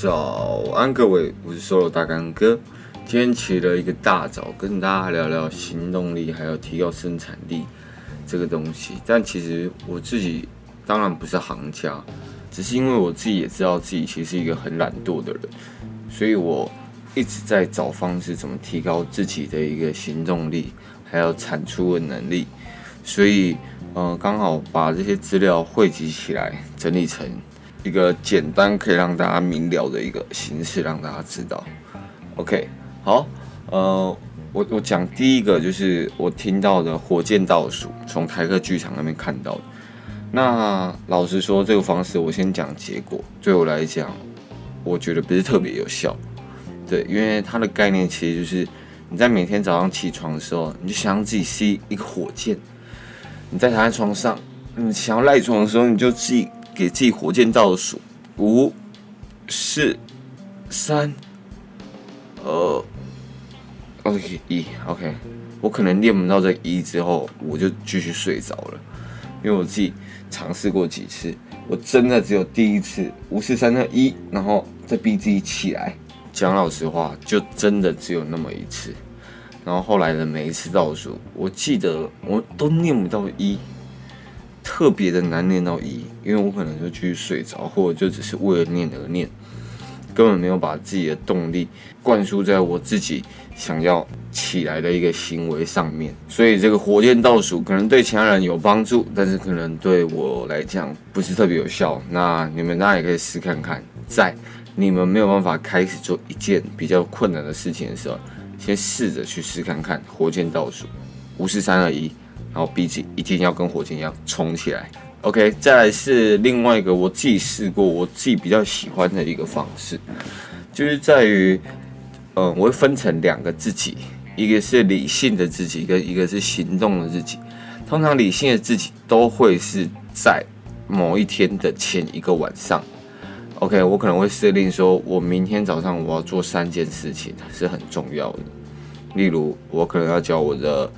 早安，各位，我是 Solo 大干哥。今天起了一个大早，跟大家聊聊行动力，还有提高生产力这个东西。但其实我自己当然不是行家，只是因为我自己也知道自己其实是一个很懒惰的人，所以我一直在找方式怎么提高自己的一个行动力，还有产出的能力。所以，呃，刚好把这些资料汇集起来，整理成一个简单可以让大家明了的一个形式，让大家知道。OK。好，呃，我我讲第一个就是我听到的火箭倒数，从台客剧场那边看到的。那老实说，这个方式我先讲结果，对我来讲，我觉得不是特别有效。对，因为它的概念其实就是你在每天早上起床的时候，你就想让自己是一个火箭。你在躺在床上，你想要赖床的时候，你就自己给自己火箭倒数，五、四、三。呃，OK 一 OK，我可能练不到这一之后，我就继续睡着了，因为我自己尝试过几次，我真的只有第一次五四三二一，然后再逼自己起来。讲老实话，就真的只有那么一次。然后后来的每一次倒数，我记得我都念不到一，特别的难念到一，因为我可能就去睡着，或者就只是为了念而念。根本没有把自己的动力灌输在我自己想要起来的一个行为上面，所以这个火箭倒数可能对其他人有帮助，但是可能对我来讲不是特别有效。那你们大家也可以试看看，在你们没有办法开始做一件比较困难的事情的时候，先试着去试看看火箭倒数，五四三二一，然后毕竟一定要跟火箭一样冲起来。OK，再来是另外一个我自己试过，我自己比较喜欢的一个方式，就是在于，嗯，我会分成两个自己，一个是理性的自己，跟一个是行动的自己。通常理性的自己都会是在某一天的前一个晚上。OK，我可能会设定说，我明天早上我要做三件事情是很重要的，例如我可能要教我的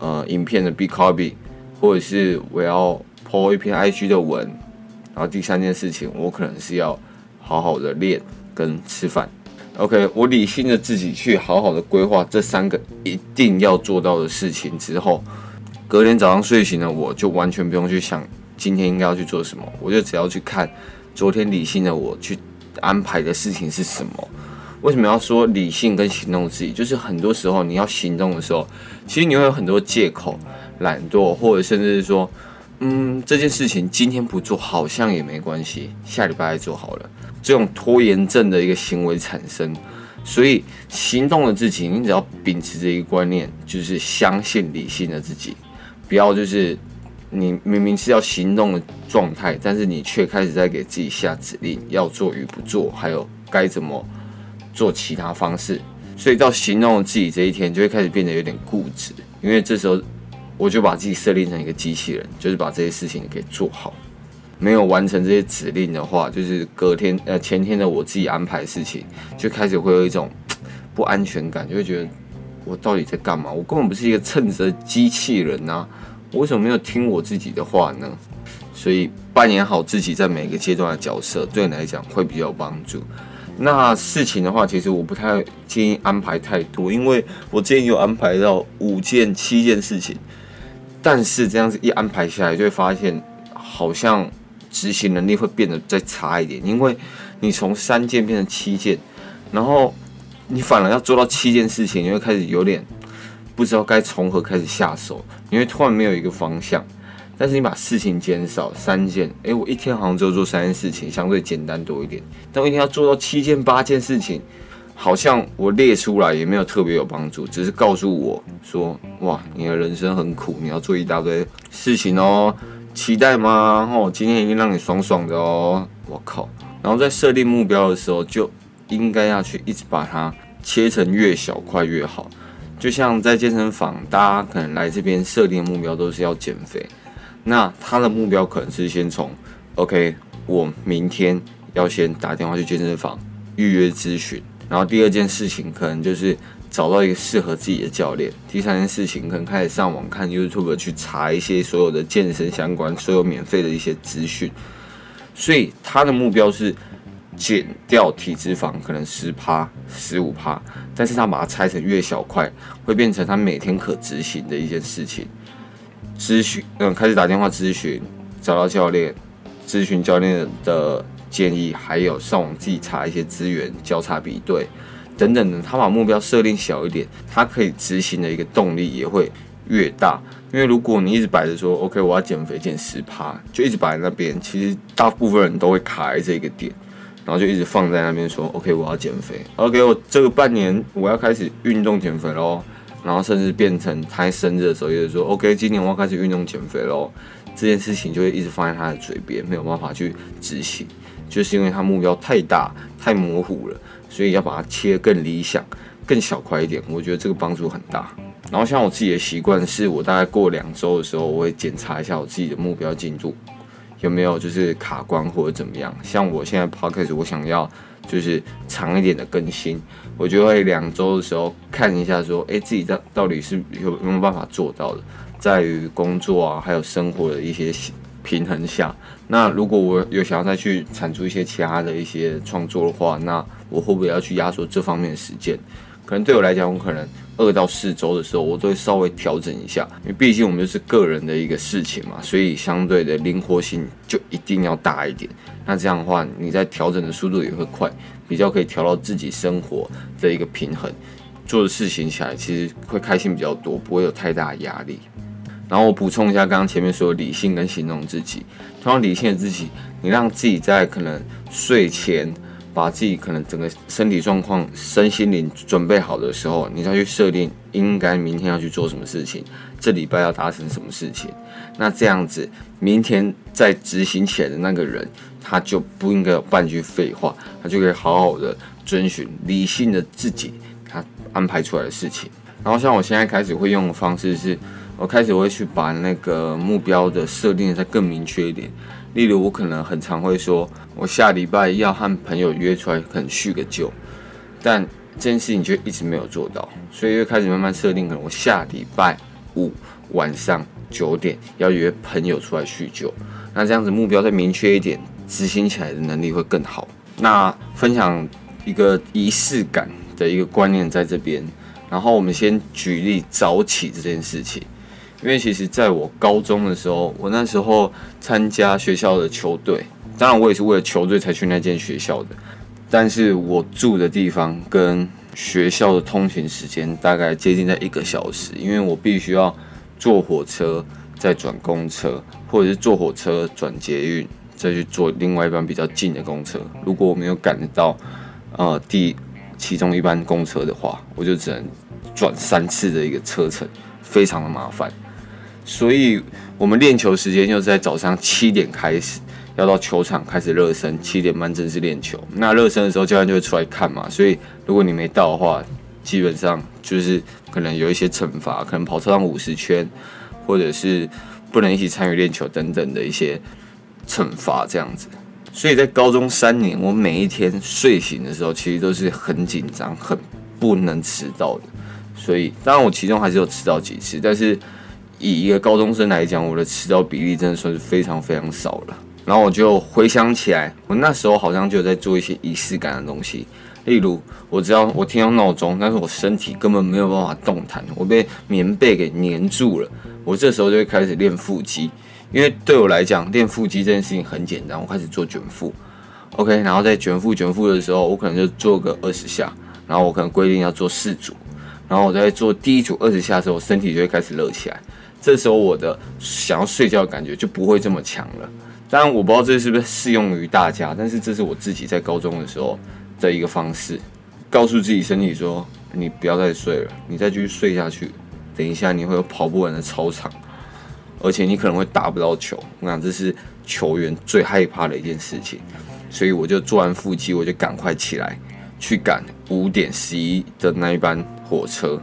呃影片的 B copy，或者是我要。po 一篇 IG 的文，然后第三件事情，我可能是要好好的练跟吃饭。OK，我理性的自己去好好的规划这三个一定要做到的事情之后，隔天早上睡醒了，我就完全不用去想今天应该要去做什么，我就只要去看昨天理性的我去安排的事情是什么。为什么要说理性跟行动自己？就是很多时候你要行动的时候，其实你会有很多借口，懒惰，或者甚至是说。嗯，这件事情今天不做好像也没关系，下礼拜再做好了。这种拖延症的一个行为产生，所以行动的自己，你只要秉持着一个观念，就是相信理性的自己，不要就是你明明是要行动的状态，但是你却开始在给自己下指令，要做与不做，还有该怎么做其他方式。所以到行动的自己这一天，就会开始变得有点固执，因为这时候。我就把自己设定成一个机器人，就是把这些事情给做好。没有完成这些指令的话，就是隔天呃前天的我自己安排事情，就开始会有一种 不安全感，就会觉得我到底在干嘛？我根本不是一个称职的机器人啊！我为什么没有听我自己的话呢？所以扮演好自己在每个阶段的角色，对你来讲会比较有帮助。那事情的话，其实我不太建议安排太多，因为我之前有安排到五件、七件事情。但是这样子一安排下来，就会发现好像执行能力会变得再差一点，因为你从三件变成七件，然后你反而要做到七件事情，你会开始有点不知道该从何开始下手，你会突然没有一个方向。但是你把事情减少三件，诶，我一天好像只有做三件事情，相对简单多一点。但我一天要做到七件八件事情。好像我列出来也没有特别有帮助，只是告诉我说：“哇，你的人生很苦，你要做一大堆事情哦。”期待吗？哦，今天一定让你爽爽的哦！我靠！然后在设定目标的时候，就应该要去一直把它切成越小块越好。就像在健身房，大家可能来这边设定的目标都是要减肥，那他的目标可能是先从 OK，我明天要先打电话去健身房预约咨询。然后第二件事情可能就是找到一个适合自己的教练。第三件事情可能开始上网看 YouTube 去查一些所有的健身相关、所有免费的一些资讯。所以他的目标是减掉体脂肪可能十趴、十五趴，但是他把它拆成越小块，会变成他每天可执行的一件事情。咨询，嗯，开始打电话咨询，找到教练，咨询教练的建议，还有上网自己查一些资源，交叉比对等等的。他把目标设定小一点，他可以执行的一个动力也会越大。因为如果你一直摆着说，OK，我要减肥减十趴，就一直摆在那边，其实大部分人都会卡在这个点。然后就一直放在那边说，OK，我要减肥，OK，我这个半年我要开始运动减肥喽。然后甚至变成他生日的时候，也就说，OK，今年我要开始运动减肥喽。这件事情就会一直放在他的嘴边，没有办法去执行，就是因为他目标太大、太模糊了，所以要把它切更理想、更小块一点。我觉得这个帮助很大。然后像我自己的习惯是，我大概过两周的时候，我会检查一下我自己的目标进度。有没有就是卡关或者怎么样？像我现在 podcast 我想要就是长一点的更新，我就会两周的时候看一下，说，诶，自己到到底是有没有办法做到的，在于工作啊还有生活的一些平衡下。那如果我有想要再去产出一些其他的一些创作的话，那我会不会要去压缩这方面的时间？可能对我来讲，我可能二到四周的时候，我都会稍微调整一下，因为毕竟我们就是个人的一个事情嘛，所以相对的灵活性就一定要大一点。那这样的话，你在调整的速度也会快，比较可以调到自己生活的一个平衡，做的事情起来其实会开心比较多，不会有太大的压力。然后我补充一下，刚刚前面说的理性跟行动自己，同样理性的自己，你让自己在可能睡前。把自己可能整个身体状况、身心灵准备好的时候，你再去设定应该明天要去做什么事情，这礼拜要达成什么事情。那这样子，明天再执行起来的那个人，他就不应该有半句废话，他就可以好好的遵循理性的自己他安排出来的事情。然后像我现在开始会用的方式是，我开始会去把那个目标的设定再更明确一点。例如，我可能很常会说，我下礼拜要和朋友约出来，可能叙个旧，但这件事情就一直没有做到，所以又开始慢慢设定，可能我下礼拜五晚上九点要约朋友出来叙旧。那这样子目标再明确一点，执行起来的能力会更好。那分享一个仪式感的一个观念在这边。然后我们先举例早起这件事情，因为其实在我高中的时候，我那时候参加学校的球队，当然我也是为了球队才去那间学校的，但是我住的地方跟学校的通勤时间大概接近在一个小时，因为我必须要坐火车再转公车，或者是坐火车转捷运，再去坐另外一班比较近的公车。如果我没有赶得到，呃，第其中一班公车的话，我就只能转三次的一个车程，非常的麻烦。所以，我们练球时间就是在早上七点开始，要到球场开始热身，七点半正式练球。那热身的时候，教练就会出来看嘛。所以，如果你没到的话，基本上就是可能有一些惩罚，可能跑操场五十圈，或者是不能一起参与练球等等的一些惩罚，这样子。所以在高中三年，我每一天睡醒的时候，其实都是很紧张、很不能迟到的。所以，当然我其中还是有迟到几次，但是以一个高中生来讲，我的迟到比例真的算是非常非常少了。然后我就回想起来，我那时候好像就在做一些仪式感的东西，例如我只要我听到闹钟，但是我身体根本没有办法动弹，我被棉被给粘住了，我这时候就会开始练腹肌。因为对我来讲，练腹肌这件事情很简单。我开始做卷腹，OK，然后在卷腹卷腹的时候，我可能就做个二十下，然后我可能规定要做四组，然后我在做第一组二十下的时候，我身体就会开始热起来。这时候我的想要睡觉的感觉就不会这么强了。当然，我不知道这是不是适用于大家，但是这是我自己在高中的时候的一个方式，告诉自己身体说：你不要再睡了，你再继续睡下去，等一下你会有跑不完的操场。而且你可能会打不到球，我想这是球员最害怕的一件事情，所以我就做完腹肌，我就赶快起来去赶五点十一的那一班火车。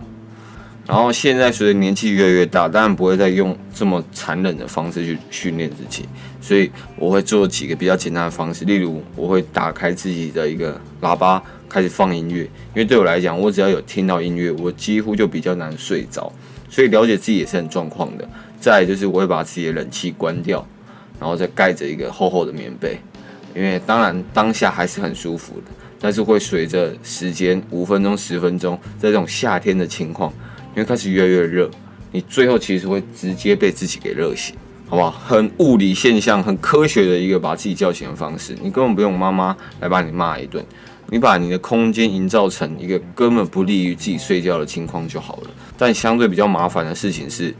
然后现在随着年纪越来越大，当然不会再用这么残忍的方式去训练自己，所以我会做几个比较简单的方式，例如我会打开自己的一个喇叭，开始放音乐，因为对我来讲，我只要有听到音乐，我几乎就比较难睡着，所以了解自己也是很状况的。再就是我会把自己的冷气关掉，然后再盖着一个厚厚的棉被，因为当然当下还是很舒服的，但是会随着时间五分钟、十分钟，在这种夏天的情况，因为开始越来越热，你最后其实会直接被自己给热醒，好不好？很物理现象，很科学的一个把自己叫醒的方式，你根本不用妈妈来把你骂一顿，你把你的空间营造成一个根本不利于自己睡觉的情况就好了。但相对比较麻烦的事情是，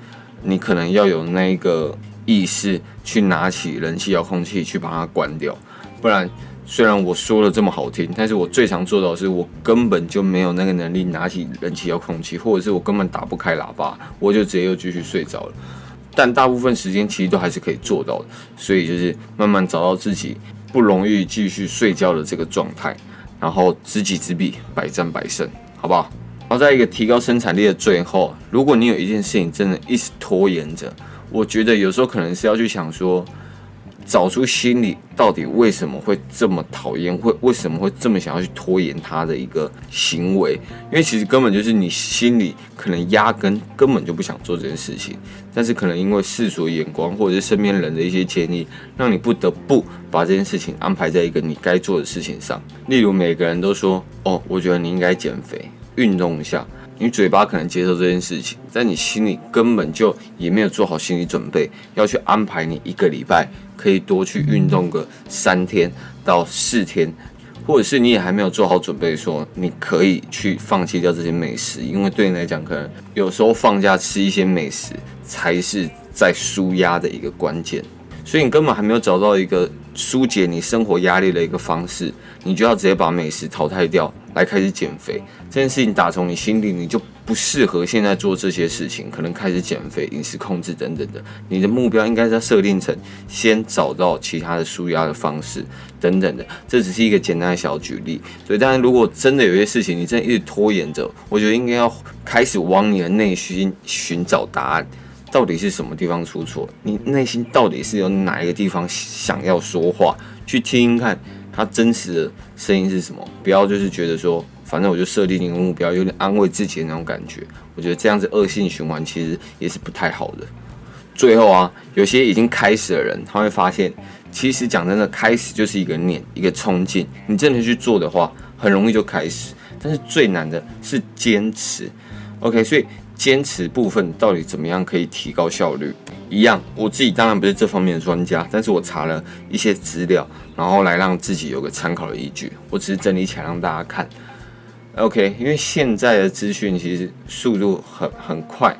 你可能要有那个意识去拿起人气遥控器去把它关掉，不然虽然我说的这么好听，但是我最常做到的是我根本就没有那个能力拿起冷气遥控器，或者是我根本打不开喇叭，我就直接又继续睡着了。但大部分时间其实都还是可以做到的，所以就是慢慢找到自己不容易继续睡觉的这个状态，然后知己知彼，百战百胜，好不好？然后在一个提高生产力的最后，如果你有一件事情真的一直拖延着，我觉得有时候可能是要去想说，找出心里到底为什么会这么讨厌，会为什么会这么想要去拖延他的一个行为，因为其实根本就是你心里可能压根根本就不想做这件事情，但是可能因为世俗眼光或者是身边人的一些建议，让你不得不把这件事情安排在一个你该做的事情上。例如每个人都说，哦，我觉得你应该减肥。运动一下，你嘴巴可能接受这件事情，但你心里根本就也没有做好心理准备，要去安排你一个礼拜可以多去运动个三天到四天，或者是你也还没有做好准备，说你可以去放弃掉这些美食，因为对你来讲，可能有时候放假吃一些美食才是在舒压的一个关键，所以你根本还没有找到一个纾解你生活压力的一个方式，你就要直接把美食淘汰掉。来开始减肥这件事情打从你心里，你就不适合现在做这些事情。可能开始减肥、饮食控制等等的，你的目标应该是要设定成先找到其他的舒压的方式等等的。这只是一个简单的小举例。所以，当然，如果真的有些事情你真的一直拖延着，我觉得应该要开始往你的内心寻找答案，到底是什么地方出错？你内心到底是有哪一个地方想要说话？去听听看。他真实的声音是什么？不要就是觉得说，反正我就设定一个目标，有点安慰自己的那种感觉。我觉得这样子恶性循环其实也是不太好的。最后啊，有些已经开始的人，他会发现，其实讲真的，开始就是一个念，一个冲劲。你真的去做的话，很容易就开始。但是最难的是坚持。OK，所以。坚持部分到底怎么样可以提高效率？一样，我自己当然不是这方面的专家，但是我查了一些资料，然后来让自己有个参考的依据。我只是整理起来让大家看。OK，因为现在的资讯其实速度很很快，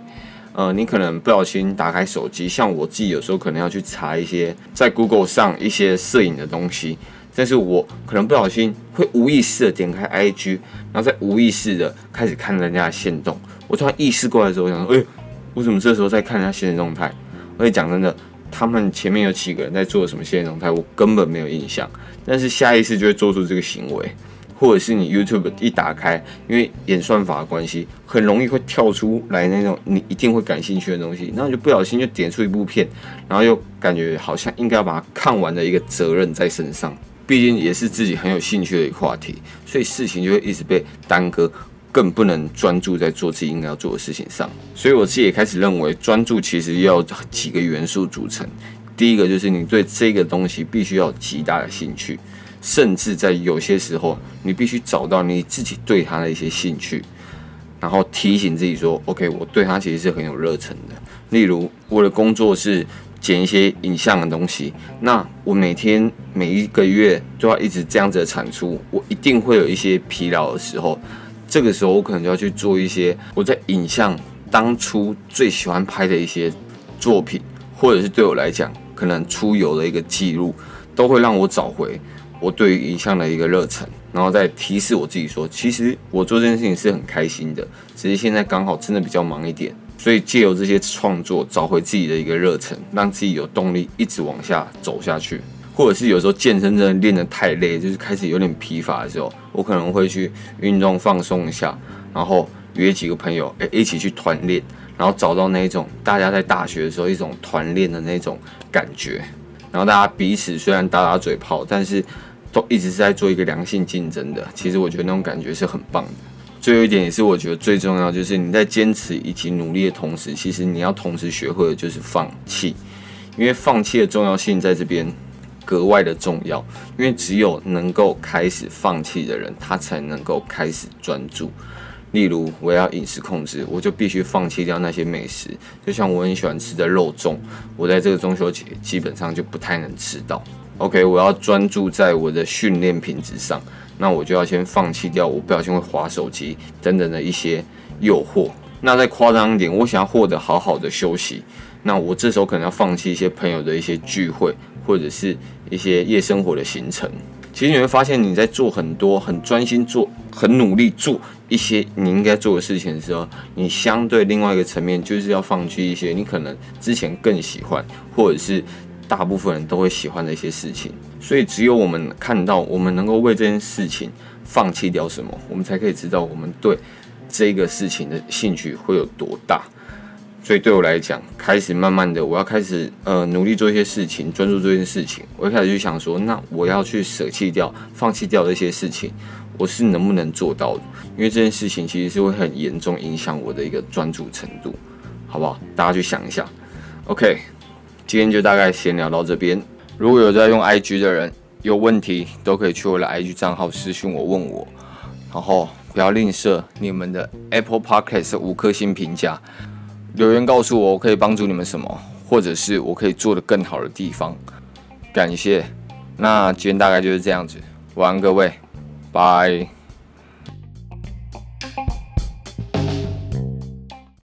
呃，你可能不小心打开手机，像我自己有时候可能要去查一些在 Google 上一些摄影的东西，但是我可能不小心会无意识的点开 IG，然后再无意识的开始看人家的限动。我突然意识过来的时候，我想说，哎，我怎么这时候在看人家限时动态？而且讲真的，他们前面有几个人在做什么限时动态，我根本没有印象。但是下意识就会做出这个行为，或者是你 YouTube 一打开，因为演算法的关系，很容易会跳出来那种你一定会感兴趣的东西，然后就不小心就点出一部片，然后又感觉好像应该要把它看完的一个责任在身上，毕竟也是自己很有兴趣的一个话题，所以事情就会一直被耽搁。更不能专注在做自己应该要做的事情上，所以我自己也开始认为，专注其实要几个元素组成。第一个就是你对这个东西必须要极大的兴趣，甚至在有些时候，你必须找到你自己对它的一些兴趣，然后提醒自己说：“OK，我对它其实是很有热忱的。”例如，我的工作是剪一些影像的东西，那我每天每一个月都要一直这样子的产出，我一定会有一些疲劳的时候。这个时候，我可能就要去做一些我在影像当初最喜欢拍的一些作品，或者是对我来讲，可能出游的一个记录，都会让我找回我对于影像的一个热忱，然后再提示我自己说，其实我做这件事情是很开心的，只是现在刚好真的比较忙一点，所以借由这些创作，找回自己的一个热忱，让自己有动力一直往下走下去。或者是有时候健身真的练得太累，就是开始有点疲乏的时候，我可能会去运动放松一下，然后约几个朋友，诶，一起去团练，然后找到那种大家在大学的时候一种团练的那种感觉，然后大家彼此虽然打打嘴炮，但是都一直是在做一个良性竞争的。其实我觉得那种感觉是很棒的。最后一点也是我觉得最重要，就是你在坚持以及努力的同时，其实你要同时学会的就是放弃，因为放弃的重要性在这边。格外的重要，因为只有能够开始放弃的人，他才能够开始专注。例如，我要饮食控制，我就必须放弃掉那些美食。就像我很喜欢吃的肉粽，我在这个中秋节基本上就不太能吃到。OK，我要专注在我的训练品质上，那我就要先放弃掉我不小心会滑手机等等的一些诱惑。那再夸张一点，我想要获得好好的休息，那我这时候可能要放弃一些朋友的一些聚会，或者是一些夜生活的行程。其实你会发现，你在做很多很专心做、很努力做一些你应该做的事情的时候，你相对另外一个层面就是要放弃一些你可能之前更喜欢，或者是大部分人都会喜欢的一些事情。所以，只有我们看到我们能够为这件事情放弃掉什么，我们才可以知道我们对这个事情的兴趣会有多大。所以对我来讲，开始慢慢的，我要开始呃努力做一些事情，专注这件事情。我一开始就想说，那我要去舍弃掉、放弃掉这些事情，我是能不能做到的？因为这件事情其实是会很严重影响我的一个专注程度，好不好？大家去想一下。OK，今天就大概闲聊到这边。如果有在用 IG 的人，有问题都可以去我的 IG 账号私信我问我，然后不要吝啬你们的 Apple Podcast 五颗星评价。留言告诉我，我可以帮助你们什么，或者是我可以做的更好的地方。感谢。那今天大概就是这样子，晚安各位，拜。